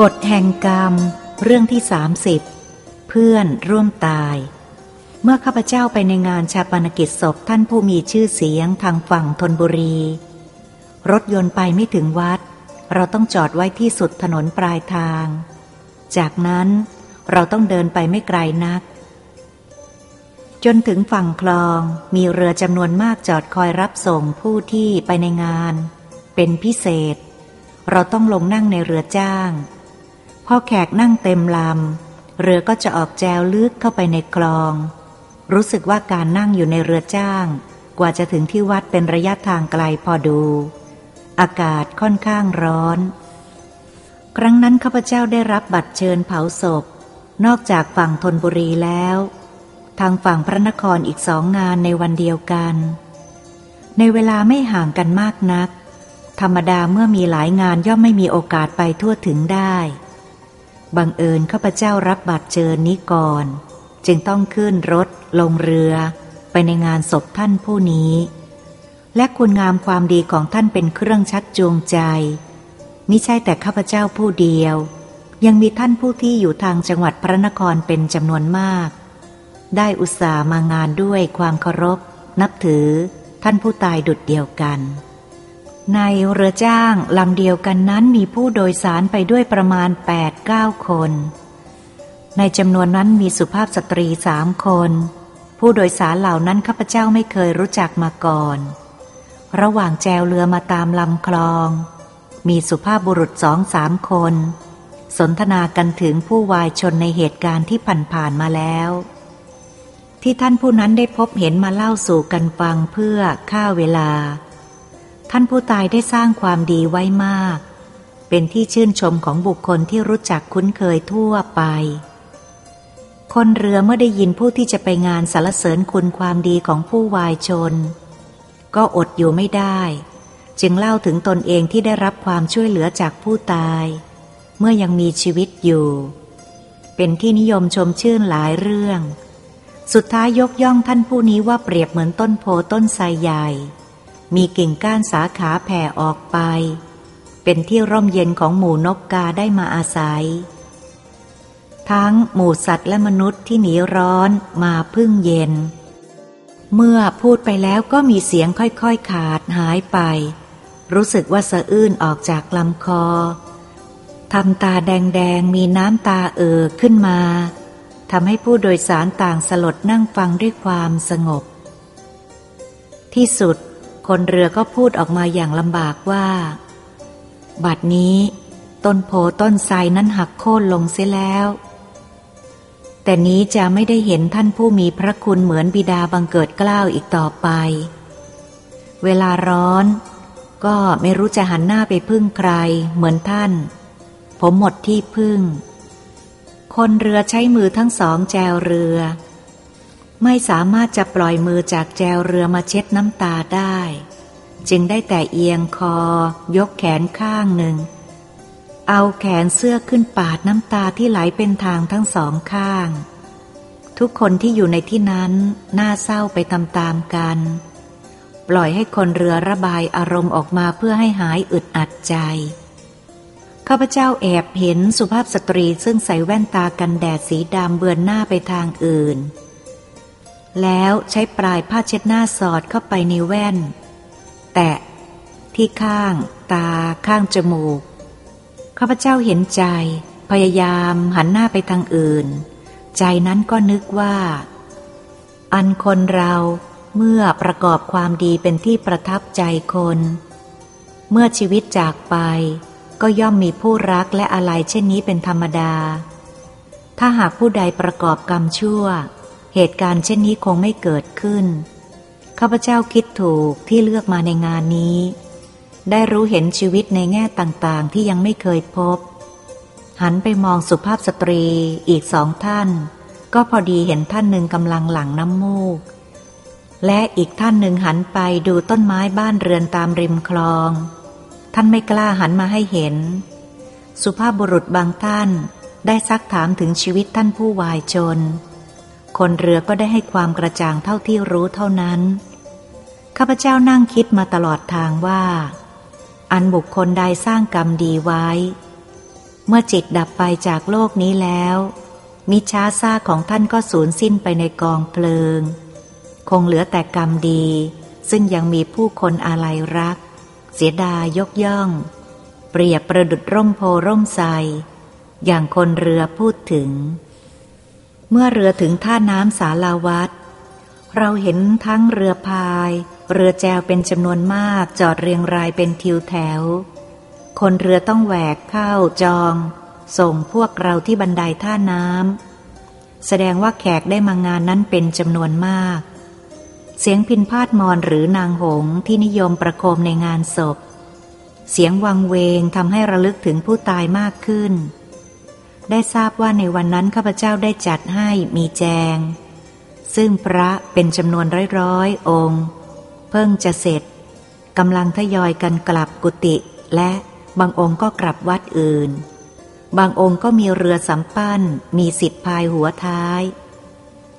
กฎแห่งกรรม เรื่องที่สามสิบเพื่อนร่วมตาย เมื่อข้าพเจ้าไปในงานชาปนกิจศพท่านผู้มีชื่อเสียงทางฝั่งธนบุรี รถยนต์ไปไม่ถึงวัด เราต้องจอดไว้ที่สุดถนนปลายทาง จากนั้นเราต้องเดินไปไม่ไกลนัก จนถึงฝั่งคลองมีเรือจำนวนมากจอดคอยรับส่งผู้ที่ไปในงาน เป็นพิเศษ เราต้องลงนั่งในเรือจ้าง พอแขกนั่งเต็มลำ เรือก็จะออกแจวลึกเข้าไปในคลอง รู้สึกว่าการนั่งอยู่ในเรือจ้าง กว่าจะถึงที่วัดเป็นระยะทางไกลพอดู อากาศค่อนข้างร้อน ครั้งนั้นข้าพเจ้าได้รับบัตรเชิญเผาศพ นอกจากฝั่งธนบุรีแล้ว ทางฝั่งพระนครอีกสองงานในวันเดียวกัน ในเวลาไม่ห่างกันมากนัก ธรรมดาเมื่อมีหลายงานย่อมไม่มีโอกาสไปทั่วถึงได้ บังเอิญข้าพเจ้ารับบัตรเชิญนี้ก่อน จึงต้องขึ้นรถ ลงเรือ ไปในงานศพท่านผู้นี้ และคุณงามความดีของท่านเป็นเครื่องชักจูงใจ มิใช่แต่ข้าพเจ้าผู้เดียว ยังมีท่านผู้ที่อยู่ทางจังหวัดพระนครเป็นจำนวนมาก ได้อุตส่าห์มางานด้วยความเคารพ นับถือท่านผู้ตายดุดเดียวกัน ในเรือจ้างลำเดียวกันนั้นมีผู้โดยสารไปด้วยประมาณ 8-9 คน ในจำนวนนั้นมีสุภาพสตรีสามคน ผู้โดยสารเหล่านั้นข้าพเจ้าไม่เคยรู้จักมาก่อน ระหว่างแจวเรือมาตามลำคลอง มีสุภาพบุรุษสองสามคน สนทนากันถึงผู้วายชนในเหตุการณ์ที่ผ่านๆมาแล้ว ที่ท่านผู้นั้นได้พบเห็นมาเล่าสู่กันฟังเพื่อฆ่าเวลา ท่านผู้ตายได้สร้างความดีไว้มาก เป็นที่ชื่นชมของบุคคลที่รู้จักคุ้นเคยทั่วไป คนเรือเมื่อได้ยินผู้ที่จะไปงานสารเสริญคุณความดีของผู้วายชน ก็อดอยู่ไม่ได้ จึงเล่าถึงตนเองที่ได้รับความช่วยเหลือจากผู้ตาย เมื่อยังมีชีวิตอยู่ เป็นที่นิยมชมชื่นหลายเรื่อง สุดท้ายยกย่องท่านผู้นี้ว่าเปรียบเหมือนต้นโพต้นไทรใหญ่ มีกิ่งก้านสาขาแผ่ออกไป เป็นที่ร่มเย็นของหมู่นกกาได้มาอาศัย ทั้งหมู่สัตว์และมนุษย์ที่หนีร้อนมาพึ่งเย็น เมื่อพูดไปแล้วก็มีเสียงค่อยๆขาดหายไป รู้สึกว่าสะอื้นออกจากลำคอทำตาแดงๆ มีน้ำตาเอ่อขึ้นมาทำให้ผู้โดยสารต่างสลดนั่งฟังด้วยความสงบ ที่สุด คนเรือก็พูดออกมาอย่างลำบากว่า บัดนี้ต้นโพต้นไทรนั้นหักโค่นลงเสียแล้ว แต่นี้จะไม่ได้เห็นท่านผู้มีพระคุณเหมือนบิดาบังเกิดกล้าวอีกต่อไป เวลาร้อน ก็ไม่รู้จะหันหน้าไปพึ่งใครเหมือนท่าน ผมหมดที่พึ่ง คนเรือใช้มือทั้งสองแจวเรือ ไม่สามารถจะปล่อยมือจากแจวเรือมาเช็ดน้ำตาได้ จึงได้แต่เอียงคอ ยกแขนข้างหนึ่ง เอาแขนเสื้อขึ้นปาดน้ำตาที่ไหลเป็นทางทั้งสองข้าง ทุกคนที่อยู่ในที่นั้นน่าเศร้าไปตามๆกัน ปล่อยให้คนเรือระบายอารมณ์ออกมาเพื่อให้หายอึดอัดใจข้าพเจ้าแอบเห็นสุภาพสตรีซึ่งใส่แว่นตากันแดดสีดำเบือนหน้าไปทางอื่น แล้วใช้ปลายผ้าเช็ดหน้าสอดเข้าไปในแว่น แตะ ที่ข้าง ตา ข้างจมูก ข้าพเจ้าเห็นใจ พยายามหันหน้าไปทางอื่น ใจนั้นก็นึกว่า อันคนเราเมื่อประกอบความดีเป็นที่ประทับใจคน เมื่อชีวิตจากไป ก็ย่อมมีผู้รักและอะไรเช่นนี้เป็นธรรมดา ถ้าหากผู้ใดประกอบกรรมชั่ว เหตุการณ์เช่นนี้คงไม่เกิดขึ้น ข้าพเจ้าคิดถูกที่เลือกมาในงานนี้ ได้รู้เห็นชีวิตในแง่ต่างๆ ที่ยังไม่เคยพบ หันไปมองสุภาพสตรีอีกสองท่าน ก็พอดีเห็นท่านหนึ่งกำลังหลังน้ำมูก และอีกท่านหนึ่งหันไปดูต้นไม้บ้านเรือนตามริมคลอง ท่านไม่กล้าหันมาให้เห็น สุภาพบุรุษบางท่านได้ซักถามถึงชีวิตท่านผู้วายชน คนเรือก็ได้ให้ความกระจ่างเท่าที่รู้เท่านั้น ข้าพเจ้านั่งคิดมาตลอดทางว่า อันบุคคลใดสร้างกรรมดีไว้ เมื่อจิตดับไปจากโลกนี้แล้ว มิช้าซาของท่านก็สูญสิ้นไปในกองเพลิง คงเหลือแต่กรรมดี ซึ่งยังมีผู้คนอาลัยรัก เสียดายยกย่อง เปรียบประดุดร่มโพร่มไทรอย่างคนเรือพูดถึง เมื่อเรือถึงท่าน้ำสาลาวัด เราเห็นทั้งเรือพาย เรือแจวเป็นจำนวนมากจอดเรียงรายเป็นทิวแถว คนเรือต้องแหวกเข้าจอง ส่งพวกเราที่บันไดท่าน้ำแสดงว่าแขกได้มางานนั้นเป็นจำนวนมาก เสียงพินพาดมอนหรือนางหงที่นิยมประโคมในงานศพ เสียงวังเวงทำให้ระลึกถึงผู้ตายมากขึ้น ได้ทราบว่าในวันนั้นข้าพเจ้าได้จัดให้มีแจง ซึ่งพระเป็นจำนวนร้อยๆองค์ เพิ่งจะเสร็จกำลังทยอยกันกลับกุฏิและบางองค์ก็กลับวัดอื่น บางองค์ก็มีเรือสำปั้น มีสิทธิพายหัวท้าย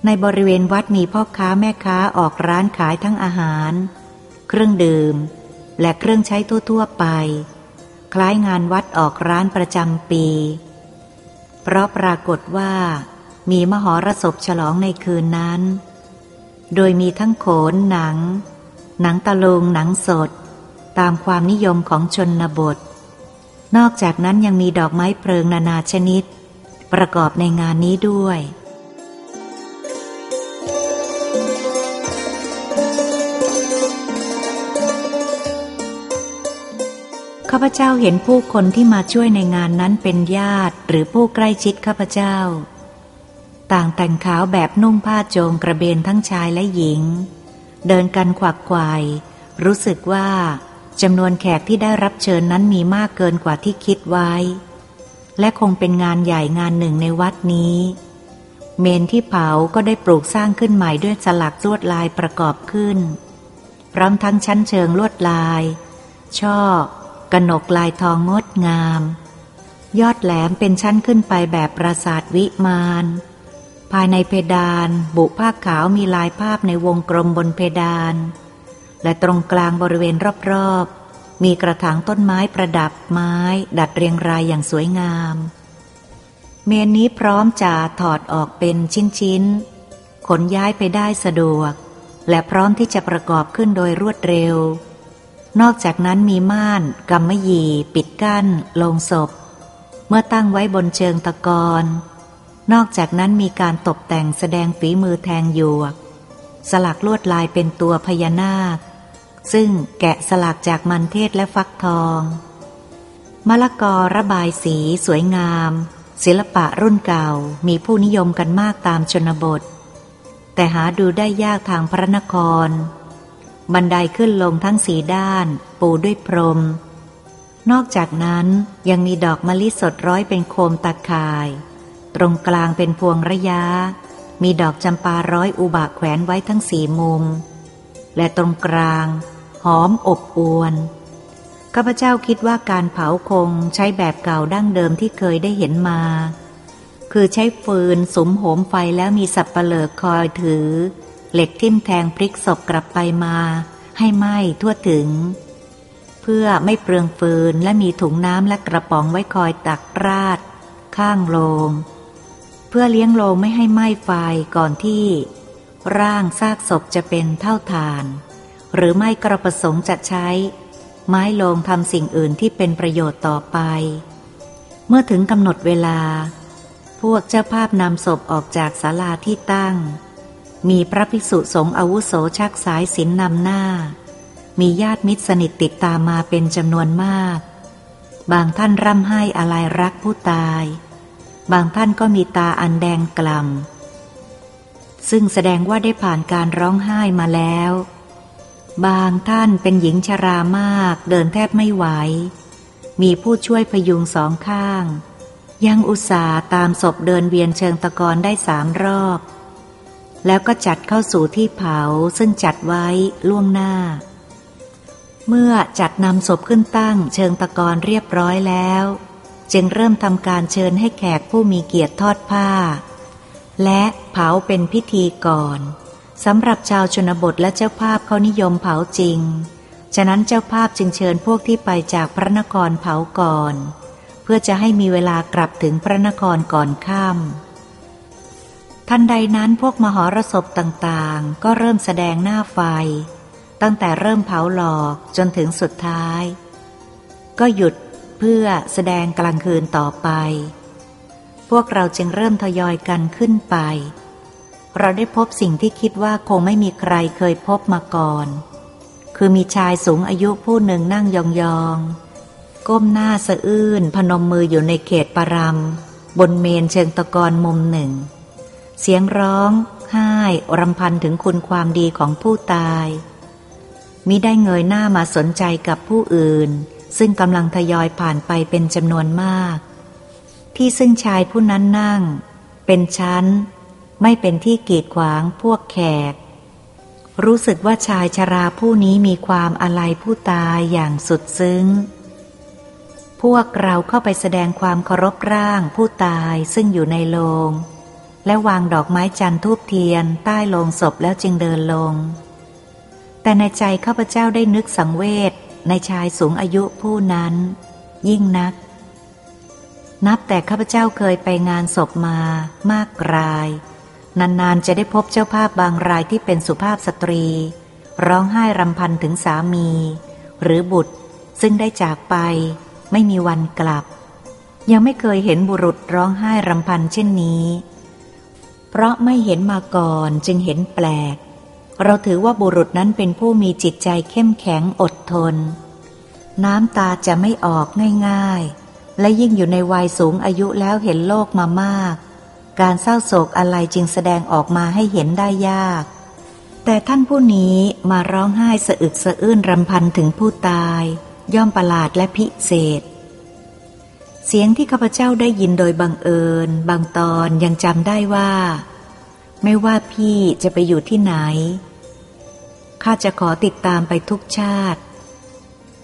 ในบริเวณวัดมีพ่อค้าแม่ค้าออกร้านขายทั้งอาหาร เครื่องดื่ม และเครื่องใช้ทั่วๆไป คล้ายงานวัดออกร้านประจำปี เพราะปรากฏว่ามีมหรสพฉลองในคืนนั้น โดยมีทั้งโขนหนัง หนังตะลุงหนังสด ตามความนิยมของชนบท นอกจากนั้นยังมีดอกไม้เพลิงนานาชนิด ประกอบในงานนี้ด้วย ข้าพเจ้าเห็นผู้คนที่มาช่วยในงานนั้นเป็นญาติหรือผู้ใกล้ชิดข้าพเจ้า ต่างแต่งขาวแบบนุ่งผ้าโจงกระเบนทั้งชายและหญิง เดินกันขวักไขวรู้สึกว่าจำนวนแขกที่ได้รับเชิญนั้นมีมากเกินกว่าที่คิดไว้ และคงเป็นงานใหญ่งานหนึ่งในวัดนี้ เมนที่เผาก็ได้ปลูกสร้างขึ้นใหม่ด้วยสลักลวดลายประกอบขึ้น พร้อมทั้งชั้นเชิงลวดลาย ช่อ กนกลายทองงดงาม ยอดแหลมเป็นชั้นขึ้นไปแบบปราสาทวิมานภายในเพดานบุผ้าขาวมีลายภาพในวงกลมบนเพดาน และตรงกลางบริเวณรอบๆ มีกระถางต้นไม้ประดับไม้ดัดเรียงรายอย่างสวยงาม เมนนี้พร้อมจะถอดออกเป็นชิ้นๆ ขนย้ายไปได้สะดวก และพร้อมที่จะประกอบขึ้นโดยรวดเร็ว นอกจากนั้นมีม่านกำมะหยี่ ปิดกั้น ลงศพ เมื่อตั้งไว้บนเชิงตะกอนนอกจากนั้นมีการตกแต่งแสดงฝีมือแทงหยวก สลักลวดลายเป็นตัวพญานาค ซึ่งแกะสลักจากมันเทศและฟักทองมะละกอระบายสีสวยงาม ศิลปะรุ่นเก่ามีผู้นิยมกันมากตามชนบท แต่หาดูได้ยากทางพระนคร บันไดขึ้นลงทั้งสีด้าน ปูด้วยพรม นอกจากนั้นยังมีดอกมะลิสดร้อยเป็นโคมตะข่าย ตรงกลางเป็นพวงระยะ มีดอกจำปาร้อยอุบะแขวนไว้ทั้งสีมุม และตรงกลาง หอมอบอวนข้าพเจ้าคิดว่าการเผาคงใช้แบบเก่าดั้งเดิมที่เคยได้เห็นมา คือใช้ฟืนสมโหมไฟแล้วมีสับปะเลอคอยถือ เหล็กทิ่มแทงพลิกศพกลับไปมา ให้ไหม้ทั่วถึง เพื่อไม่เปลืองฟืนและมีถุงน้ำและกระป๋องไว้คอยตักราด ข้างโลง เพื่อเลี้ยงโลงไม่ให้ไหม้ไฟก่อนที่ ร่างซากศพจะเป็นเท่าฐาน หรือไม่กระประสงค์จะใช้ ไม้โลงทำสิ่งอื่นที่เป็นประโยชน์ต่อไป เมื่อถึงกำหนดเวลา พวกเจ้าภาพนำศพออกจากศาลาที่ตั้ง มีพระภิกษุสงฆ์อาวุโสชักสายสินนำหน้า มีญาติมิตรสนิทติดตามมาเป็นจำนวนมาก บางท่านร่ำไห้อะไรรักผู้ตาย บางท่านก็มีตาอันแดงกล่ำซึ่งแสดงว่าได้ผ่านการร้องไห้มาแล้ว บางท่านเป็นหญิงชรามากเดินแทบไม่ไหว มีผู้ช่วยพยุงสองข้าง ยังอุตส่าห์ตามศพเดินเวียนเชิงตะกอนได้สามรอบ แล้วก็จัดเข้าสู่ที่เผาซึ่งจัดไว้ล่วงหน้า เมื่อจัดนำศพขึ้นตั้งเชิงตะกอนเรียบร้อยแล้ว จึงเริ่มทำการเชิญให้แขกผู้มีเกียรติทอดผ้า และเผาเป็นพิธีก่อนสำหรับชาวชนบทและเจ้าภาพเขานิยมเผาจริง ฉะนั้นเจ้าภาพจึงเชิญพวกที่ไปจากพระนครเผาก่อน เพื่อจะให้มีเวลากลับถึงพระนครก่อนค่ำ ทันใดนั้นพวกมหรสพต่างๆ ก็เริ่มแสดงหน้าไฟ ตั้งแต่เริ่มเผาหลอกจนถึงสุดท้าย ก็หยุดเพื่อแสดงกลางคืนต่อไป พวกเราจึงเริ่มทยอยกันขึ้นไป เราได้พบสิ่งที่คิดว่าคงไม่มีใครเคยพบมาก่อน คือมีชายสูงอายุผู้หนึ่งนั่งยองๆ ก้มหน้าสะอื้นพนมมืออยู่ในเขตปรำบนเมนเชิงตะกอนมุมหนึ่ง เสียงร้องไห้รำพันถึงคุณความดีของผู้ตายมิได้เงยหน้ามาสนใจกับผู้อื่น ซึ่งกำลังทยอยผ่านไปเป็นจำนวนมาก ที่ซึ่งชายผู้นั้นนั่ง เป็นชั้น ไม่เป็นที่กีดขวางพวกแขก รู้สึกว่าชายชราผู้นี้มีความอะไรผู้ตายอย่างสุดซึ้ง พวกเราเข้าไปแสดงความเคารพร่างผู้ตายซึ่งอยู่ในโลง และวางดอกไม้จันทูบเทียน ใต้โลงศพแล้วจึงเดินลง แต่ในใจข้าพเจ้าได้นึกสังเวชในชายสูงอายุผู้นั้น ยิ่งนัก นับแต่ข้าพเจ้าเคยไปงานศพมามากราย นานๆจะได้พบเจ้าภาพบางรายที่เป็นสุภาพสตรี ร้องไห้รำพันถึงสามี หรือบุตรซึ่งได้จากไป ไม่มีวันกลับ ยังไม่เคยเห็นบุรุษร้องไห้รำพันเช่นนี้ เพราะไม่เห็นมาก่อนจึงเห็นแปลก เราถือว่าบุรุษนั้นเป็นผู้มีจิตใจเข้มแข็งอดทน น้ำตาจะไม่ออกง่าย ๆ และยิ่งอยู่ในวัยสูงอายุแล้วเห็นโลกมามาก การเศร้าโศกอะไรจึงแสดงออกมาให้เห็นได้ยาก แต่ท่านผู้นี้มาร้องไห้สะอึกสะอื้นรำพันถึงผู้ตาย ย่อมประหลาดและพิเศษ เสียงที่ข้าพเจ้าได้ยินโดยบังเอิญ บางตอนยังจำได้ว่า ไม่ว่าพี่จะไปอยู่ที่ไหนข้าจะขอติดตามไปทุกชาติ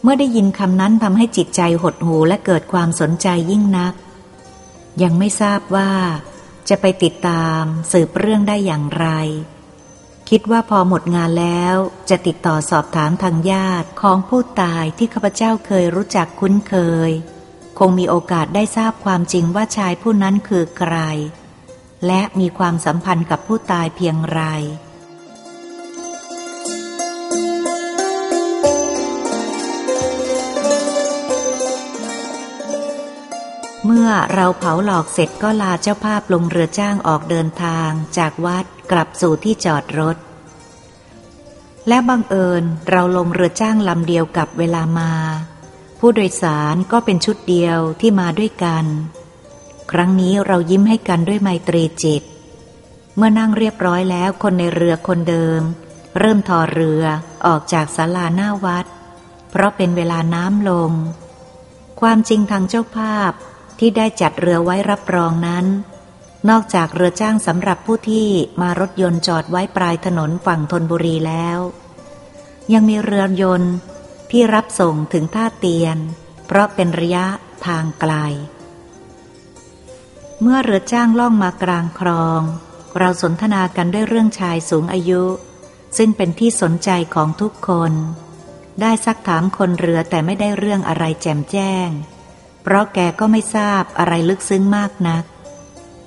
เมื่อได้ยินคำนั้นทำให้จิตใจหดหูและเกิดความสนใจยิ่งนัก ยังไม่ทราบว่า จะไปติดตามสืบเรื่องได้อย่างไร คิดว่าพอหมดงานแล้วจะติดต่อสอบถามทางญาติของผู้ตายที่ข้าพเจ้าเคยรู้จักคุ้นเคย คงมีโอกาสได้ทราบความจริงว่าชายผู้นั้นคือใคร และมีความสัมพันธ์กับผู้ตายเพียงไรเมื่อเราเผาหลอกเสร็จก็ลาเจ้าภาพลงเรือจ้างออกเดินทางจากวัดกลับสู่ที่จอดรถ และบังเอิญเราลงเรือจ้างลำเดียวกับเวลามา ผู้โดยสารก็เป็นชุดเดียวที่มาด้วยกัน ครั้งนี้เรายิ้มให้กันด้วยไมตรีจิต เมื่อนั่งเรียบร้อยแล้วคนในเรือคนเดิม เริ่มทอเรือออกจากศาลาหน้าวัด เพราะเป็นเวลาน้ำลง ความจริงทางเจ้าภาพที่ได้จัดเรือไว้รับรองนั้น นอกจากเรือจ้างสำหรับผู้ที่มารถยนต์จอดไว้ปลายถนนฝั่งธนบุรีแล้ว ยังมีเรือยนต์ ที่รับส่งถึงท่าเตียน เพราะเป็นระยะทางไกล เมื่อเรือจ้างล่องมากลางคลอง เราสนทนากันด้วยเรื่องชายสูงอายุ ซึ่งเป็นที่สนใจของทุกคน ได้ซักถามคนเรือแต่ไม่ได้เรื่องอะไรแจ่มแจ้ง เพราะแกก็ไม่ทราบอะไรลึกซึ้งมากนัก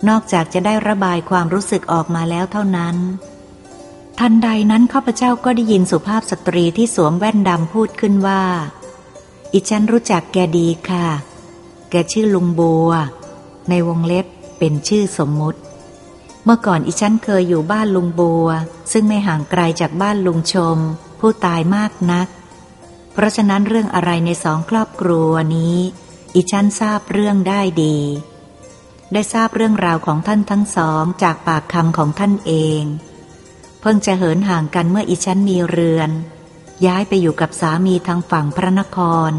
นอกจากจะได้ระบายความรู้สึกออกมาแล้วเท่านั้น ทันใดนั้นข้าพเจ้าก็ได้ยินสุภาพสตรีที่สวมแว่นดำพูดขึ้นว่า อิฉันรู้จักแกดีค่ะ แกชื่อลุงบัว ในวงเล็บเป็นชื่อสมมุติ เมื่อก่อนอีฉันเคยอยู่บ้านลุงบัว ซึ่งไม่ห่างไกลจากบ้านลุงชม ผู้ตายมากนัก เพราะฉะนั้นเรื่องอะไรในสองครอบครัวนี้อีฉันทราบเรื่องได้ดี ได้ทราบเรื่องราวของท่านทั้งสองจากปากคำของท่านเอง เพิ่งจะเหินห่างกันเมื่ออีฉันมีเรือน ย้ายไปอยู่กับสามีทางฝั่งพระนคร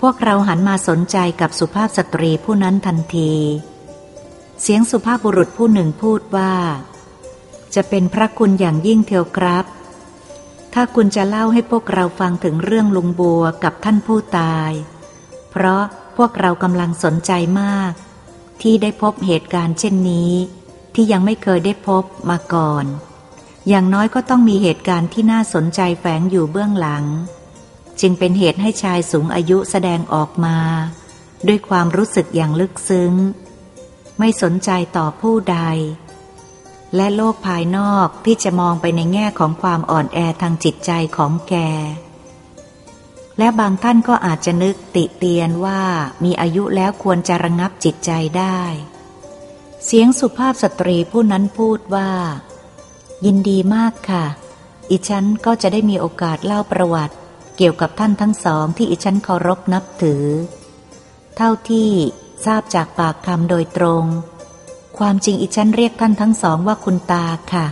พวกเราหันมาสนใจกับสุภาพสตรีผู้นั้นทันที เสียงสุภาพบุรุษผู้หนึ่งพูดว่า จะเป็นพระคุณอย่างยิ่งเทียวครับ ถ้าคุณจะเล่าให้พวกเราฟังถึงเรื่องลุงบัวกับท่านผู้ตาย เพราะพวกเรากำลังสนใจมาก ที่ได้พบเหตุการณ์เช่นนี้ ที่ยังไม่เคยได้พบมาก่อน อย่างน้อยก็ต้องมีเหตุการณ์ที่น่าสนใจแฝงอยู่เบื้องหลัง จึงเป็นเหตุให้ชายสูงอายุแสดงออกมา ด้วยความรู้สึกอย่างลึกซึ้ง ไม่สนใจต่อผู้ใด และโลกภายนอกที่จะมองไปในแง่ของความอ่อนแอทางจิตใจของแก และบางท่านก็อาจจะนึกติเตียนว่ามีอายุแล้วควรจะระงับจิตใจได้ เสียงสุภาพสตรีผู้นั้นพูดว่า ยินดีมากค่ะอิฉันก็จะได้มีโอกาสเล่าประวัติ เกี่ยวกับท่านทั้งสองที่อิฉันเคารพนับถือ เท่าที่ทราบจากปากคำโดยตรง ความจริงอิฉันเรียกท่านทั้งสองว่าคุณตาค่ะ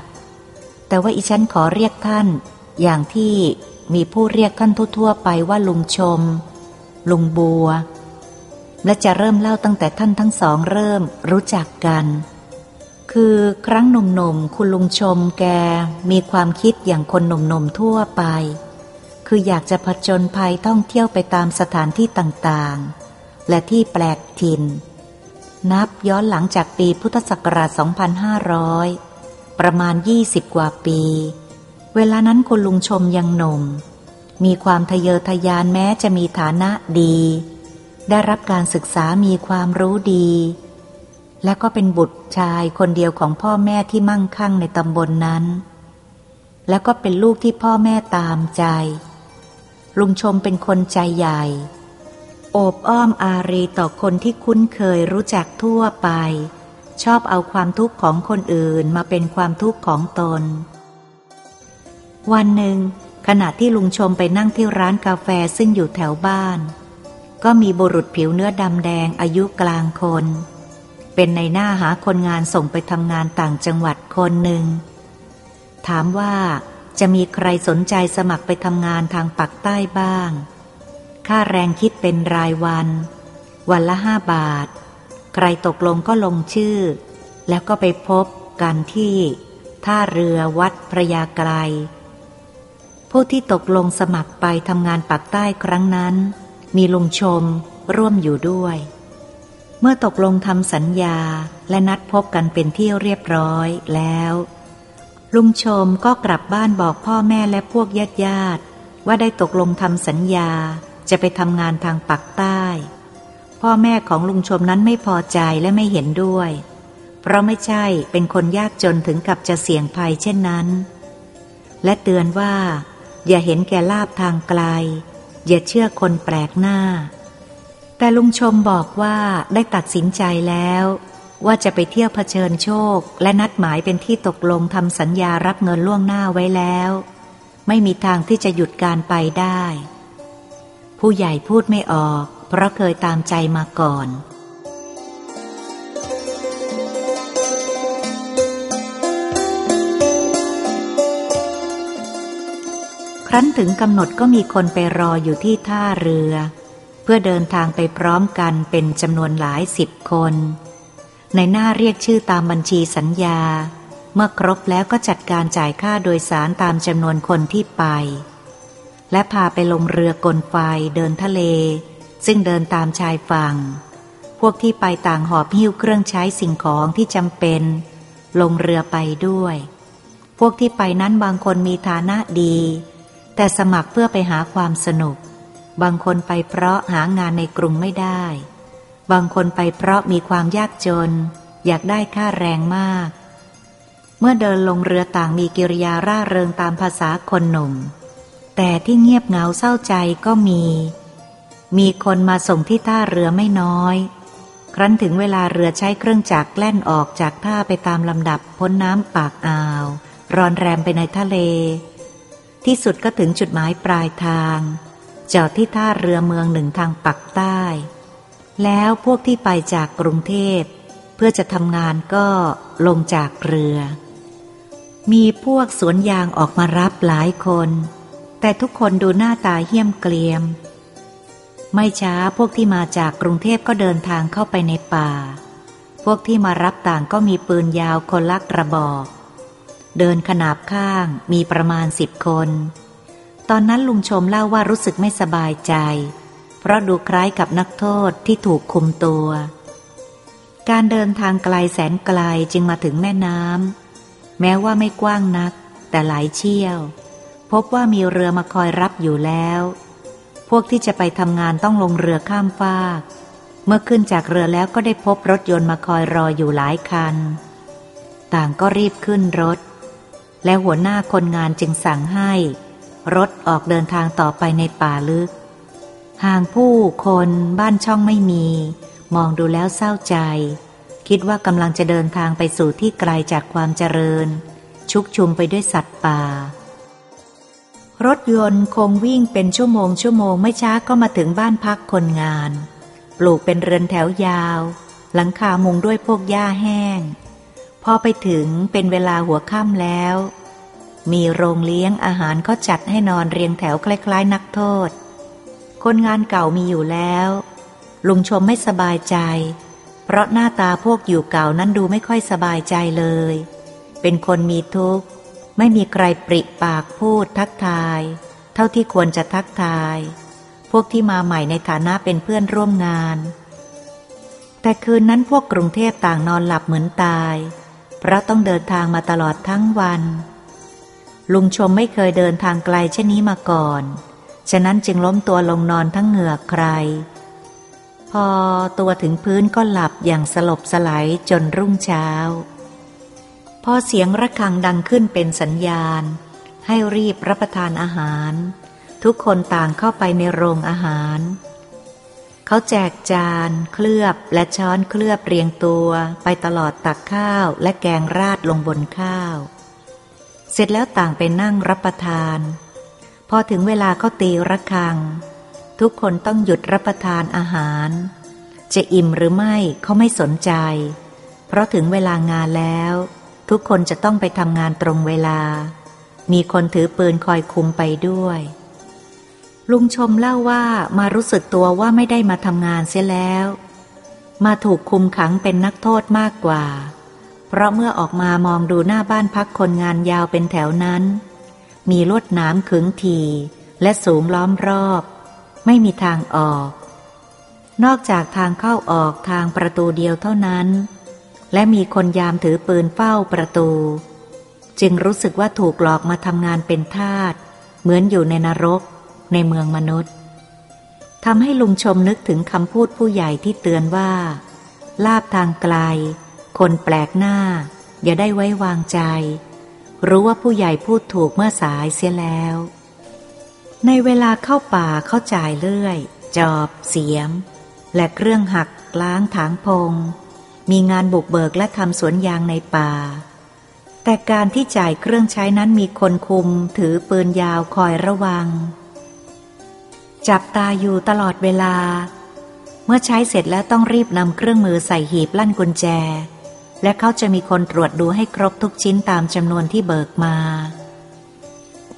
แต่ว่าอิฉันขอเรียกท่าน อย่างที่มีผู้เรียกท่านทั่วๆไปว่าลุงชม ลุงบัว และจะเริ่มเล่าตั้งแต่ท่านทั้งสองเริ่มรู้จักกัน คือครั้งหนุ่มๆคุณลุงชมแกมีความคิดอย่างคนหนุ่มๆทั่วไป คืออยากจะผจญภัยท่องเที่ยวไปตามสถานที่ต่างๆ และที่แปลกถิ่น นับย้อนหลังจากปีพุทธศักราช 2500 ประมาณ 20 กว่าปี เวลานั้นคุณลุงชมยังหนุ่ม มีความทะเยอทะยานแม้จะมีฐานะดี ได้รับการศึกษามีความรู้ดี และก็เป็นบุตรชายคนเดียวของพ่อแม่ที่มั่งคั่งในตำบลนนั้น แล้วก็เป็นลูกที่พ่อแม่ตามใจ ลุงชมเป็นคนใจใหญ่ โอบอ้อมอารีต่อคนที่คุ้นเคยรู้จักทั่วไป ชอบเอาความทุกข์ของคนอื่นมาเป็นความทุกข์ของตน วันหนึ่งขณะที่ลุงชมไปนั่งที่ร้านกาแฟซึ่งอยู่แถวบ้าน ก็มีบุรุษผิวเนื้อดำแดงอายุกลางคน เป็นในหน้าหาคนงานส่งไปทำงานต่างจังหวัดคนหนึ่ง ถามว่าจะมีใครสนใจสมัครไปทำงานทางปักใต้บ้าง ค่าแรงคิดเป็นรายวัน วันละห้าบาท ใครตกลงก็ลงชื่อ แล้วก็ไปพบกันที่ ท่าเรือวัดพระยาไกรผู้ที่ตกลงสมัครไปทำงานปักใต้ครั้งนั้น มีลุงชมร่วมอยู่ด้วย เมื่อตกลงทำสัญญาและนัดพบกันเป็นที่เรียบร้อยแล้ว ลุงชมก็กลับบ้านบอกพ่อแม่และพวกญาติญาติว่าได้ตกลงทำสัญญาจะไปทำงานทางปักใต้ พ่อแม่ของลุงชมนั้นไม่พอใจและไม่เห็นด้วย เพราะไม่ใช่เป็นคนยากจนถึงกับจะเสี่ยงภัยเช่นนั้น และเตือนว่า อย่าเห็นแก่ลาบทางไกล อย่าเชื่อคนแปลกหน้า แต่ลุงชมบอกว่าได้ตัดสินใจแล้ว ว่าจะไปเที่ยวเผชิญโชค และนัดหมายเป็นที่ตกลงทำสัญญารับเงินล่วงหน้าไว้แล้ว ไม่มีทางที่จะหยุดการไปได้ ผู้ใหญ่พูดไม่ออก เพราะเคยตามใจมาก่อน ครั้นถึงกำหนดก็มีคนไปรออยู่ที่ท่าเรือ เพื่อเดินทางไปพร้อมกันเป็นจำนวนหลายสิบคน ในหน้าเรียกชื่อตามบัญชีสัญญา เมื่อครบแล้วก็จัดการจ่ายค่าโดยสารตามจำนวนคนที่ไป และพาไปลงเรือกลไฟเดินทะเล ซึ่งเดินตามชายฝั่ง พวกที่ไปต่างหอบหิ้วเครื่องใช้สิ่งของที่จำเป็น ลงเรือไปด้วย พวกที่ไปนั้นบางคนมีฐานะดี แต่สมัครเพื่อไปหาความสนุก บางคนไปเพราะหางานในกรุงไม่ได้ บางคนไปเพราะมีความยากจน อยากได้ค่าแรงมาก เมื่อเดินลงเรือต่างมีกิริยาร่าเริงตามภาษาคนหนุ่ม แต่ที่เงียบเหงาเศร้าใจก็มี มีคนมาส่งที่ท่าเรือไม่น้อย ครั้นถึงเวลาเรือใช้เครื่องจักรแล่นออกจากท่าไปตามลำดับพ้นน้ำปากอ่าว รอนแรมไปในทะเล ที่สุดก็ถึงจุดหมายปลายทาง จอดที่ท่าเรือเมืองหนึ่งทางปักใต้ แล้วพวกที่ไปจากกรุงเทพ เพื่อจะทำงานก็ลงจากเรือ มีพวกสวนยางออกมารับหลายคน แต่ทุกคนดูหน้าตาเหี้ยมเกลียม ไม่ช้าพวกที่มาจากกรุงเทพก็เดินทางเข้าไปในป่า พวกที่มารับต่างก็มีปืนยาวคนละกระบอก เดินขนาบข้างมีประมาณสิบคน ตอนนั้นลุงชมเล่าว่ารู้สึกไม่สบายใจ เพราะดูคล้ายกับนักโทษที่ถูกคุมตัว การเดินทางไกลแสนไกลจึงมาถึงแม่น้ำแม้ว่าไม่กว้างนัก แต่หลายเชี่ยว พบว่ามีเรือมาคอยรับอยู่แล้ว พวกที่จะไปทำงานต้องลงเรือข้ามฟากเมื่อขึ้นจากเรือแล้วก็ได้พบรถยนต์มาคอยรออยู่หลายคัน ต่างก็รีบขึ้นรถ และหัวหน้าคนงานจึงสั่งให้ รถออกเดินทางต่อไปในป่าลึก ห่างผู้คนบ้านช่องไม่มี มองดูแล้วเศร้าใจ คิดว่ากำลังจะเดินทางไปสู่ที่ไกลจากความเจริญ ชุกชุมไปด้วยสัตว์ป่า รถยนต์คงวิ่งเป็นชั่วโมงชั่วโมงไม่ช้าก็มาถึงบ้านพักคนงาน ปลูกเป็นเรือนแถวยาว หลังคามุงด้วยพวกหญ้าแห้ง พอไปถึงเป็นเวลาหัวค่ำแล้ว มีโรงเลี้ยงอาหารเขาจัดให้นอนเรียงแถวคล้ายๆ นักโทษ คนงานเก่ามีอยู่แล้ว ลุงชมไม่สบายใจ เพราะหน้าตาพวกอยู่เก่านั้นดูไม่ค่อยสบายใจเลย เป็นคนมีทุกข์ ไม่มีใครปริปากพูดทักทาย เท่าที่ควรจะทักทาย พวกที่มาใหม่ในฐานะเป็นเพื่อนร่วมงาน แต่คืนนั้นพวกกรุงเทพต่างนอนหลับเหมือนตาย เพราะต้องเดินทางมาตลอดทั้งวัน ลุงชมไม่เคยเดินทางไกลเช่นนี้มาก่อน ฉะนั้นจึงล้มตัวลงนอนทั้งเหงื่อใคร พอตัวถึงพื้นก็หลับอย่างสลบสลายจนรุ่งเช้า พอเสียงระฆังดังขึ้นเป็นสัญญาณ ให้รีบรับประทานอาหาร ทุกคนต่างเข้าไปในโรงอาหาร เขาแจกจาน เคลือบและช้อนเคลือบเรียงตัว ไปตลอดตักข้าวและแกงราดลงบนข้าว เสร็จแล้วต่างไปนั่งรับประทาน พอถึงเวลาเขาตีระฆัง ทุกคนต้องหยุดรับประทานอาหาร จะอิ่มหรือไม่เขาไม่สนใจ เพราะถึงเวลางานแล้ว ทุกคนจะต้องไปทำงานตรงเวลา มีคนถือปืนคอยคุมไปด้วย ลุงชมเล่าว่ามารู้สึกตัวว่าไม่ได้มาทำงานเสียแล้ว มาถูกคุมขังเป็นนักโทษมากกว่า เพราะเมื่อออกมามองดูหน้าบ้านพักคนงานยาวเป็นแถวนั้น มีลวดหนามขึงทีและสูงล้อมรอบ ไม่มีทางออก นอกจากทางเข้าออกทางประตูเดียวเท่านั้น และมีคนยามถือปืนเฝ้าประตู จึงรู้สึกว่าถูกหลอกมาทำงานเป็นทาสเหมือนอยู่ในนรก ในเมืองมนุษย์ทำให้ลุงชมนึกถึงคำพูดผู้ใหญ่ที่เตือนว่า ลาบทางไกล คนแปลกหน้า อย่าได้ไว้วางใจ รู้ว่าผู้ใหญ่พูดถูกเมื่อสายเสียแล้ว ในเวลาเข้าป่าเข้าจ่ายเลื่อย จอบ เสียม และเครื่องหักล้างถางพง มีงานบุกเบิกและทำสวนยางในป่า แต่การที่จ่ายเครื่องใช้นั้นมีคนคุมถือปืนยาวคอยระวัง จับตาอยู่ตลอดเวลา เมื่อใช้เสร็จแล้วต้องรีบนำเครื่องมือใส่หีบลั่นกุญแจ และเขาจะมีคนตรวจดูให้ครบทุกชิ้นตามจำนวนที่เบิกมา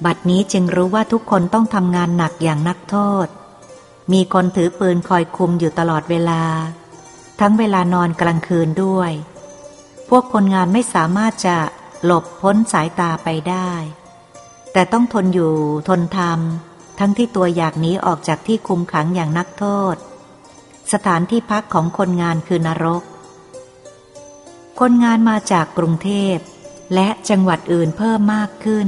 บัดนี้จึงรู้ว่าทุกคนต้องทำงานหนักอย่างนักโทษ มีคนถือปืนคอยคุมอยู่ตลอดเวลา ทั้งเวลานอนกลางคืนด้วย พวกคนงานไม่สามารถจะหลบพ้นสายตาไปได้ แต่ต้องทนอยู่ทนทำ ทั้งที่ตัวอยากหนีออกจากที่คุมขังอย่างนักโทษ สถานที่พักของคนงานคือนรก คนงานมาจากกรุงเทพ และจังหวัดอื่นเพิ่มมากขึ้น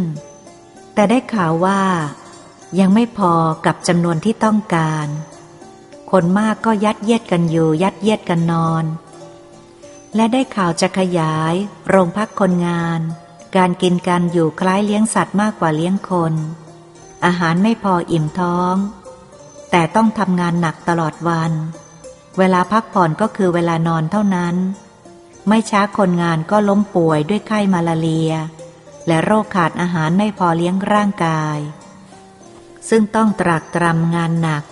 แต่ได้ข่าวว่า ยังไม่พอกับจำนวนที่ต้องการ คนมากก็ยัดเยียดกันอยู่ ยัดเยียดกันนอน และได้ข่าวจะขยาย โรงพักคนงาน การกินการอยู่คล้ายเลี้ยงสัตว์มากกว่าเลี้ยงคน อาหารไม่พออิ่มท้อง แต่ต้องทำงานหนักตลอดวัน เวลาพักผ่อนก็คือเวลานอนเท่านั้น ไม่ช้าคนงานก็ล้มป่วยด้วยไข้มาลาเรีย และโรคขาดอาหารไม่พอเลี้ยงร่างกาย ซึ่งต้องตรากตรำงานหนัก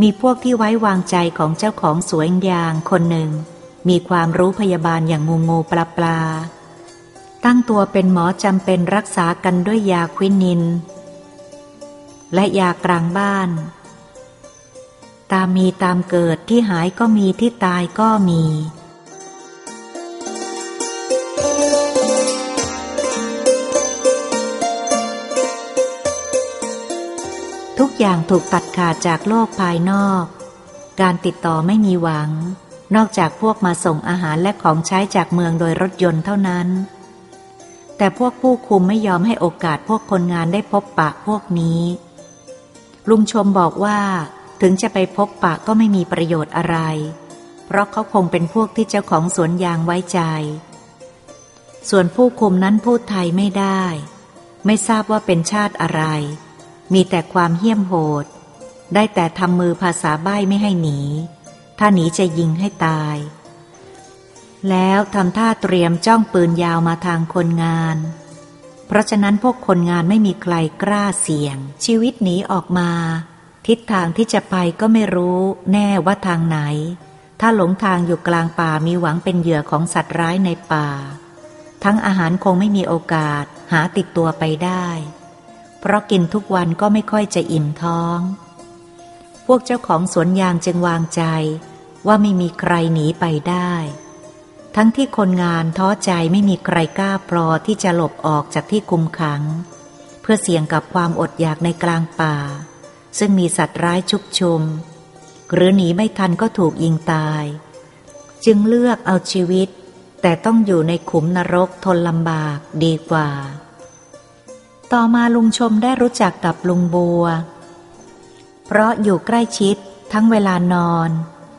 มีพวกที่ไว้วางใจของเจ้าของสวนยางคนหนึ่ง มีความรู้พยาบาลอย่างงูงูปลาปลาตั้งตัวเป็นหมอจำเป็นรักษากันด้วยยาควินิน และยากลางบ้าน ตามมีตามเกิดที่หายก็มีที่ตายก็มีทุกอย่างถูกตัดขาดจากโลกภายนอก การติดต่อไม่มีหวัง นอกจากพวกมาส่งอาหารและของใช้จากเมืองโดยรถยนต์เท่านั้น แต่พวกผู้คุมไม่ยอมให้โอกาสพวกคนงานได้พบปะพวกนี้ ลุงชมบอกว่าถึงจะไปพบปะก็ไม่มีประโยชน์อะไร เพราะเขาคงเป็นพวกที่เจ้าของสวนยางไว้ใจ ส่วนผู้คุมนั้นพูดไทยไม่ได้ ไม่ทราบว่าเป็นชาติอะไร มีแต่ความเหี้ยมโหด ได้แต่ทำมือภาษาใบ้ไม่ให้หนี ถ้าหนีจะยิงให้ตาย แล้วทำท่าเตรียมจ้องปืนยาวมาทางคนงาน เพราะฉะนั้นพวกคนงานไม่มีใครกล้าเสี่ยง ชีวิตหนีออกมา ทิศทางที่จะไปก็ไม่รู้แน่ว่าทางไหน ถ้าหลงทางอยู่กลางป่ามีหวังเป็นเหยื่อของสัตว์ร้ายในป่า ทั้งอาหารคงไม่มีโอกาสหาติดตัวไปได้ เพราะกินทุกวันก็ไม่ค่อยจะอิ่มท้อง พวกเจ้าของสวนยางจึงวางใจว่าไม่มีใครหนีไปได้ ทั้งที่คนงานท้อใจไม่มีใครกล้าปลอที่จะหลบออกจากที่คุมขัง เพื่อเสี่ยงกับความอดอยากในกลางป่า ซึ่งมีสัตว์ร้ายชุกชุม หรือหนีไม่ทันก็ถูกยิงตาย จึงเลือกเอาชีวิต แต่ต้องอยู่ในขุมนรกทนลำบากดีกว่า ต่อมาลุงชมได้รู้จักกับลุงบัว เพราะอยู่ใกล้ชิดทั้งเวลานอน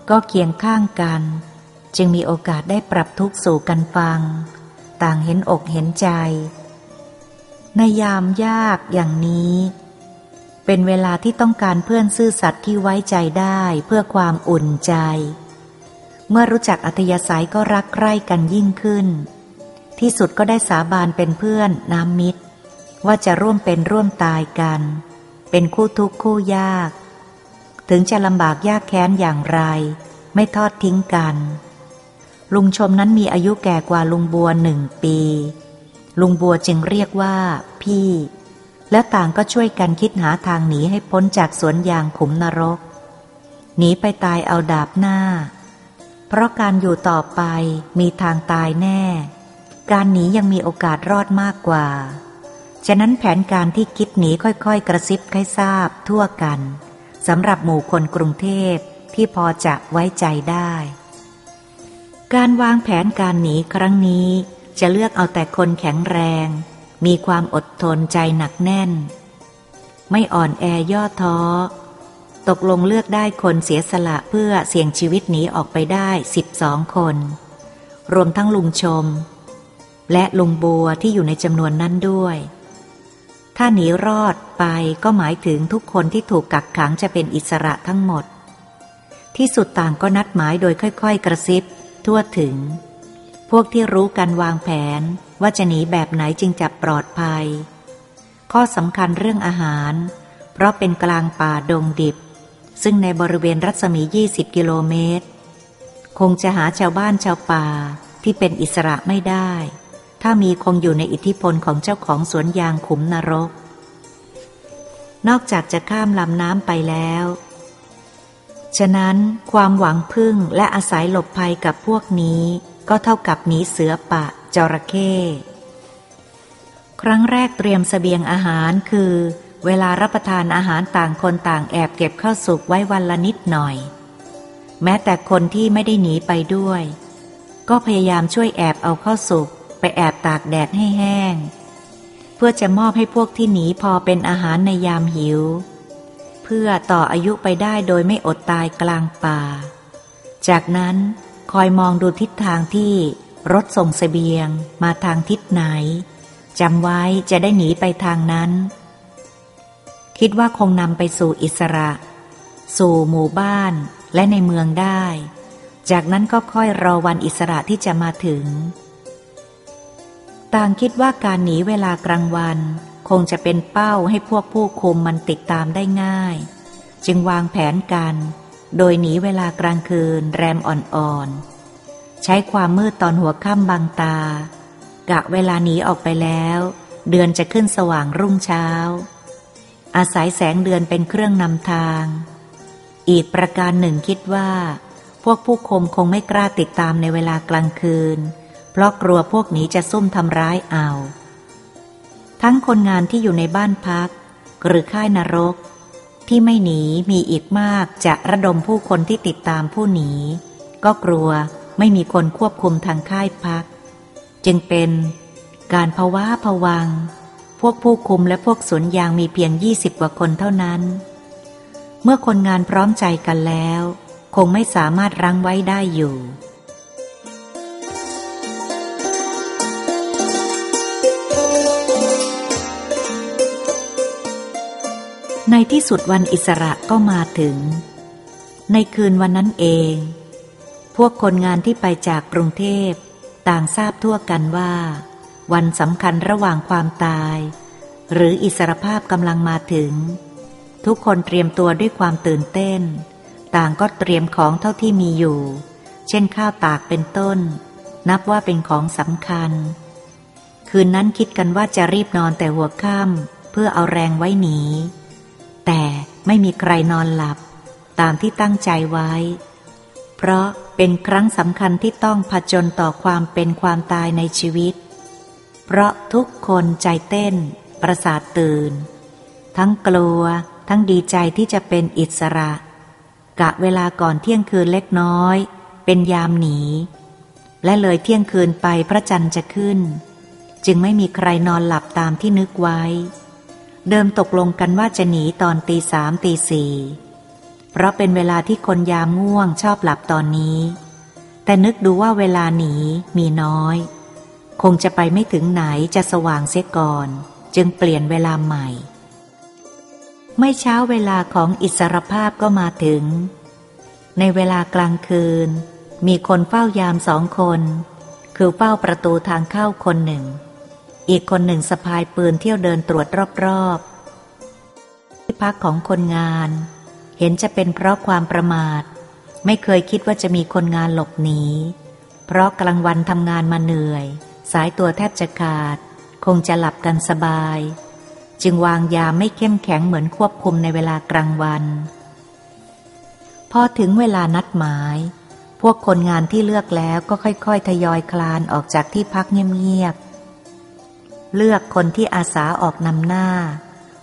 ก็เคียงข้างกัน จึงมีโอกาสได้ปรับทุกข์สู่กันฟัง ต่างเห็นอกเห็นใจ ในยามยากอย่างนี้ เป็นเวลาที่ต้องการเพื่อนซื่อสัตย์ที่ไว้ใจได้เพื่อความอุ่นใจ เมื่อรู้จักอัธยาศัยก็รักใคร่กันยิ่งขึ้น ที่สุดก็ได้สาบานเป็นเพื่อนน้ำมิตร ว่าจะร่วมเป็นร่วมตายกัน เป็นคู่ทุกข์คู่ยาก ถึงจะลำบากยากแค้นอย่างไร ไม่ทอดทิ้งกัน ลุงชมนั้นมีอายุแก่กว่าลุงบัวหนึ่งปี ลุงบัวจึงเรียกว่า พี่ แล้วต่างก็ช่วยกันคิดหาทางหนีให้พ้นจากสวนยางขุมนรก หนีไปตายเอาดาบหน้า เพราะการอยู่ต่อไปมีทางตายแน่ การหนียังมีโอกาสรอดมากกว่า ฉะนั้นแผนการที่คิดหนีค่อยๆ กระซิบให้ทราบทั่วกันสำหรับหมู่คนกรุงเทพที่พอจะไว้ใจได้ การวางแผนการหนีครั้งนี้ จะเลือกเอาแต่คนแข็งแรง มีความอดทนใจหนักแน่น ไม่อ่อนแอย่อท้อ ตกลงเลือกได้คนเสียสละเพื่อเสี่ยงชีวิตหนีออกไปได้สิบสองคน รวมทั้งลุงชม และลุงบัวที่อยู่ในจำนวนนั้นด้วย ถ้าหนีรอดไปก็หมายถึงทุกคนที่ถูกกักขังจะเป็นอิสระทั้งหมด ที่สุดต่างก็นัดหมายโดยค่อย ๆ กระซิบ ทั่วถึง พวกที่รู้กันวางแผนว่าจะหนีแบบไหนจึงจะปลอดภัย ข้อสำคัญเรื่องอาหาร เพราะเป็นกลางป่าดงดิบ ซึ่งในบริเวณรัศมี 20 กิโลเมตร คงจะหาชาวบ้านชาวป่าที่เป็นอิสระไม่ได้ ถ้ามีคงอยู่ในอิทธิพลของเจ้าของสวนยางขุมนรก นอกจากจะข้ามลำน้ำไปแล้ว ฉะนั้นความหวังพึ่งและอาศัยหลบภัยกับพวกนี้ก็เท่ากับหนีเสือป่าจระเข้ครั้งแรกเตรียมสเสบียงอาหารคือ เวลารับประทานอาหารต่างคนต่างแอบเก็บข้าวสุกไว้วันละนิดหน่อย แม้แต่คนที่ไม่ได้หนีไปด้วย ก็พยายามช่วยแอบเอาข้าวสุกไปแอบตากแดดให้แห้ง เพื่อจะมอบให้พวกที่หนีพอเป็นอาหารในยามหิว พื่อต่ออายุไปได้โดยไม่อดตายกลางป่า จากนั้นคอยมองดูทิศทางที่รถส่งสเสบียงมาทางทิศไหนจำไว้จะได้หนีไปทางนั้น คิดว่าคงนำไปสู่อิสระ สู่หมู่บ้านและในเมืองได้ จากนั้นก็ค่อยรอวันอิสระที่จะมาถึง ต่างคิดว่าการหนีเวลากลางวัน คงจะเป็นเป้าให้พวกผู้คุมมันติดตามได้ง่าย จึงวางแผนกัน โดยหนีเวลากลางคืนแรมอ่อนๆ ใช้ความมืดตอนหัวค่ำบางตา กะเวลาหนีออกไปแล้ว เดือนจะขึ้นสว่างรุ่งเช้า อาศัยแสงเดือนเป็นเครื่องนำทาง อีกประการหนึ่งคิดว่า พวกผู้คมคงไม่กล้าติดตามในเวลากลางคืน เพราะกลัวพวกนี้จะซุ่มทำร้ายเอา ทั้งคนงานที่อยู่ในบ้านพัก หรือค่ายนรก ที่ไม่หนีมีอีกมากจะระดมผู้คนที่ติดตามผู้หนี ก็กลัวไม่มีคนควบคุมทางค่ายพัก จึงเป็นการภาวะผวัง พวกผู้คุมและพวกสวนยางมีเพียงยี่สิบกว่าคนเท่านั้น เมื่อคนงานพร้อมใจกันแล้ว คงไม่สามารถรั้งไว้ได้อยู่ ในที่สุดวันอิสระก็มาถึง ในคืนวันนั้นเอง พวกคนงานที่ไปจากกรุงเทพ ต่างทราบทั่วกันว่า วันสำคัญระหว่างความตาย หรืออิสรภาพกำลังมาถึง ทุกคนเตรียมตัวด้วยความตื่นเต้น ต่างก็เตรียมของเท่าที่มีอยู่ เช่นข้าวตากเป็นต้น นับว่าเป็นของสำคัญ คืนนั้นคิดกันว่าจะรีบนอนแต่หัวค่ำเพื่อเอาแรงไว้หนี แต่ไม่มีใครนอนหลับ ตามที่ตั้งใจไว้ เพราะเป็นครั้งสำคัญที่ต้องผจญต่อความเป็นความตายในชีวิต เพราะทุกคนใจเต้น ประสาทตื่น ทั้งกลัว ทั้งดีใจที่จะเป็นอิสระ กะเวลาก่อนเที่ยงคืนเล็กน้อย เป็นยามหนี และเลยเที่ยงคืนไปพระจันทร์จะขึ้น จึงไม่มีใครนอนหลับตามที่นึกไว้ เดิมตกลงกันว่าจะหนีตอนตีสามตีสี่เพราะเป็นเวลาที่คนยามง่วงชอบหลับตอนนี้ แต่นึกดูว่าเวลาหนีมีน้อย คงจะไปไม่ถึงไหนจะสว่างเสียก่อน จึงเปลี่ยนเวลาใหม่ ไม่เช้าเวลาของอิสรภาพก็มาถึง ในเวลากลางคืน มีคนเฝ้ายามสองคน คือเฝ้าประตูทางเข้าคนหนึ่ง อีกคนหนึ่งสะพายปืนเที่ยวเดินตรวจรอบๆ ที่พักของคนงาน เห็นจะเป็นเพราะความประมาท ไม่เคยคิดว่าจะมีคนงานหลบหนี เพราะกลางวันทำงานมาเหนื่อย สายตัวแทบจะขาด คงจะหลับกันสบาย จึงวางยาไม่เข้มแข็งเหมือนควบคุมในเวลากลางวัน พอถึงเวลานัดหมายพวกคนงานที่เลือกแล้วก็ค่อย ๆ ทยอยคลานออกจากที่พักเงียบๆ เลือกคนที่อาสาออกนำหน้า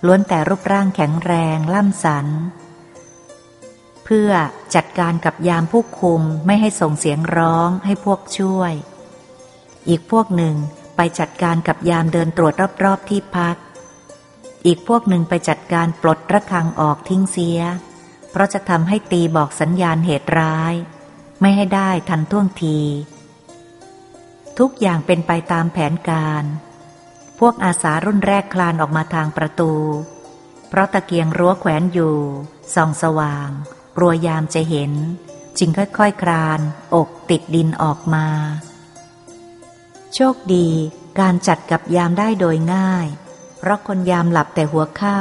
ล้วนแต่รูปร่างแข็งแรงล่ำสัน เพื่อจัดการกับยามผู้คุมไม่ให้ส่งเสียงร้องให้พวกช่วย อีกพวกหนึ่งไปจัดการกับยามเดินตรวจรอบๆที่พัก อีกพวกหนึ่งไปจัดการปลดระฆังออกทิ้งเสีย เพราะจะทำให้ตีบอกสัญญาณเหตุร้าย ไม่ให้ได้ทันท่วงที ทุกอย่างเป็นไปตามแผนการ พวกอาสารุ่นแรกคลานออกมาทางประตู เพราะตะเกียงรั้วแขวนอยู่ ส่องสว่าง กลัวยามจะเห็น จึงค่อยๆคคลาน อกติดดินออกมา โชคดีการจัดกับยามได้โดยง่าย เพราะคนยามหลับแต่หัวค่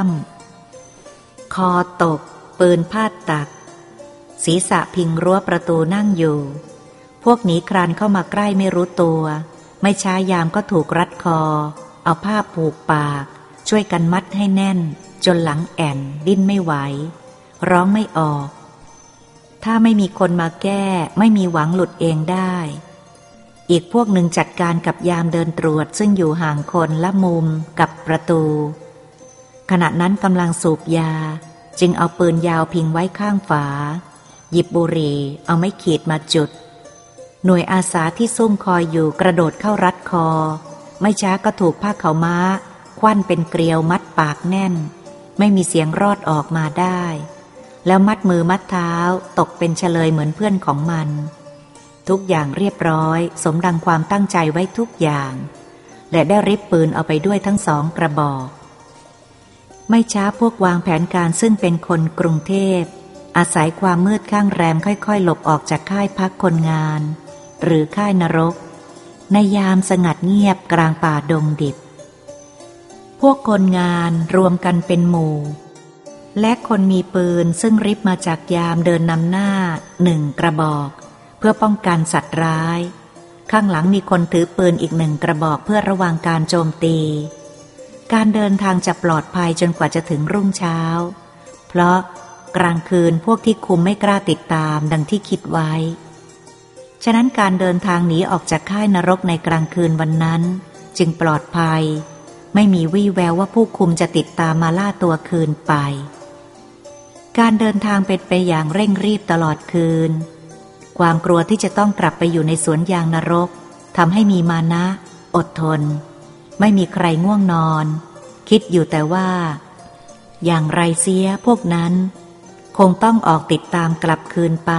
ำคอตก ปืนพาดตัก ศีรษะพิงรั้วประตูนั่งอยู่ พวกหนีคลานเข้ามาใกล้ไม่รู้ตัว ไม่ช้ายามก็ถูกรัดคอ เอาผ้าผูกปาก ช่วยกันมัดให้แน่น จนหลังแอนดิ้นไม่ไหว ร้องไม่ออก ถ้าไม่มีคนมาแก้ไม่มีหวังหลุดเองได้ อีกพวกหนึ่งจัดการกับยามเดินตรวจซึ่งอยู่ห่างคนละมุมกับประตู ขณะนั้นกำลังสูบยา จึงเอาปืนยาวพิงไว้ข้างฝา หยิบบุหรี่เอาไม้ขีดมาจุดหน่วยอาสาที่ซุ่มคอยอยู่กระโดดเข้ารัดคอ ไม่ช้าก็ถูกผ้าเขาม้า ควันเป็นเกลียวมัดปากแน่น ไม่มีเสียงรอดออกมาได้ แล้วมัดมือมัดเท้าตกเป็นเฉลยเหมือนเพื่อนของมัน ทุกอย่างเรียบร้อย สมดังความตั้งใจไว้ทุกอย่าง และได้ริบปืนเอาไปด้วยทั้งสองกระบอก ไม่ช้าพวกวางแผนการซึ่งเป็นคนกรุงเทพ อาศัยความมืดข้างแรมค่อยๆ หลบออกจากค่ายพักคนงาน หรือค่ายนรก ในยามสงัดเงียบกลางป่าดงดิบ พวกคนงานรวมกันเป็นหมู่ และคนมีปืนซึ่งริบมาจากยามเดินนำหน้าหนึ่งกระบอก เพื่อป้องกันสัตว์ร้าย ข้างหลังมีคนถือปืนอีกหนึ่งกระบอกเพื่อระวังการโจมตี การเดินทางจะปลอดภัยจนกว่าจะถึงรุ่งเช้า เพราะกลางคืนพวกที่คุมไม่กล้าติดตามดังที่คิดไว้ ฉะนั้นการเดินทางหนีออกจากค่ายนรกในกลางคืนวันนั้น จึงปลอดภัย ไม่มีวี่แววว่าผู้คุมจะติดตามมาล่าตัวคืนไป การเดินทางเป็นไปอย่างเร่งรีบตลอดคืน ความกลัวที่จะต้องกลับไปอยู่ในสวนยางนรกทำให้มีมานะ อดทน ไม่มีใครง่วงนอน คิดอยู่แต่ว่า อย่างไรเสียพวกนั้น คงต้องออกติดตามกลับคืนไป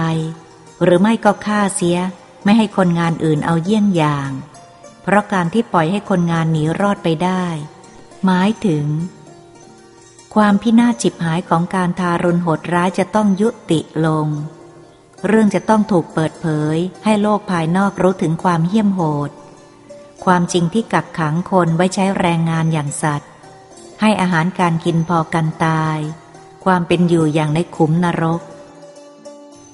หรือไม่ก็ฆ่าเสีย ไม่ให้คนงานอื่นเอาเยี่ยงอย่าง เพราะการที่ปล่อยให้คนงานหนีรอดไปได้ หมายถึง ความพินาศจิบหายของการทารุณโหดร้ายจะต้องยุติลง เรื่องจะต้องถูกเปิดเผย ให้โลกภายนอกรู้ถึงความเหี้ยมโหด ความจริงที่กักขังคนไว้ใช้แรงงานอย่างสัตว์ ให้อาหารการกินพอกันตาย ความเป็นอยู่อย่างในขุมนรก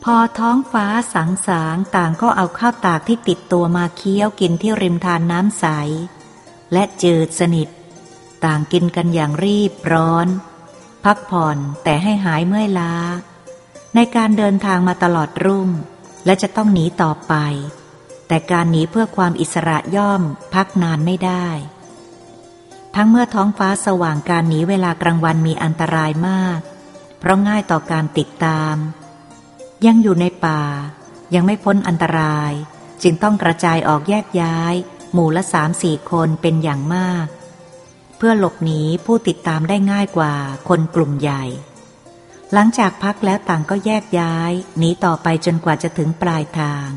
พอท้องฟ้าสังสางต่างก็เอาข้าวตากที่ติดตัวมาเคี้ยวกินที่ริมทานน้ำใส และจืดสนิท ต่างกินกันอย่างรีบร้อน พักผ่อนแต่ให้หายเมื่อยล้า ในการเดินทางมาตลอดรุ่ง และจะต้องหนีต่อไป แต่การหนีเพื่อความอิสระย่อมพักนานไม่ได้ ทั้งเมื่อท้องฟ้าสว่างการหนีเวลากลางวันมีอันตรายมาก เพราะง่ายต่อการติดตาม ยังอยู่ในป่า ยังไม่พ้นอันตราย จึงต้องกระจายออกแยกย้าย หมู่ละสามสี่คนเป็นอย่างมาก เพื่อหลบหนีผู้ติดตามได้ง่ายกว่าคนกลุ่มใหญ่ หลังจากพักแล้วต่างก็แยกย้ายหนีต่อไปจนกว่าจะถึงปลายทาง